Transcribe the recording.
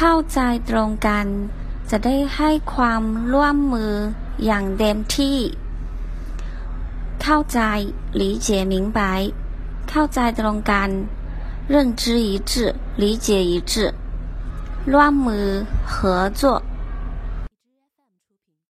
เข้าใจตรงกัน จะได้ให้ความร่วมมืออย่างเต็มที่ เข้าใจ理解明白เข้าใจตรงกัน认知一致理解一致ร่วมมือ合作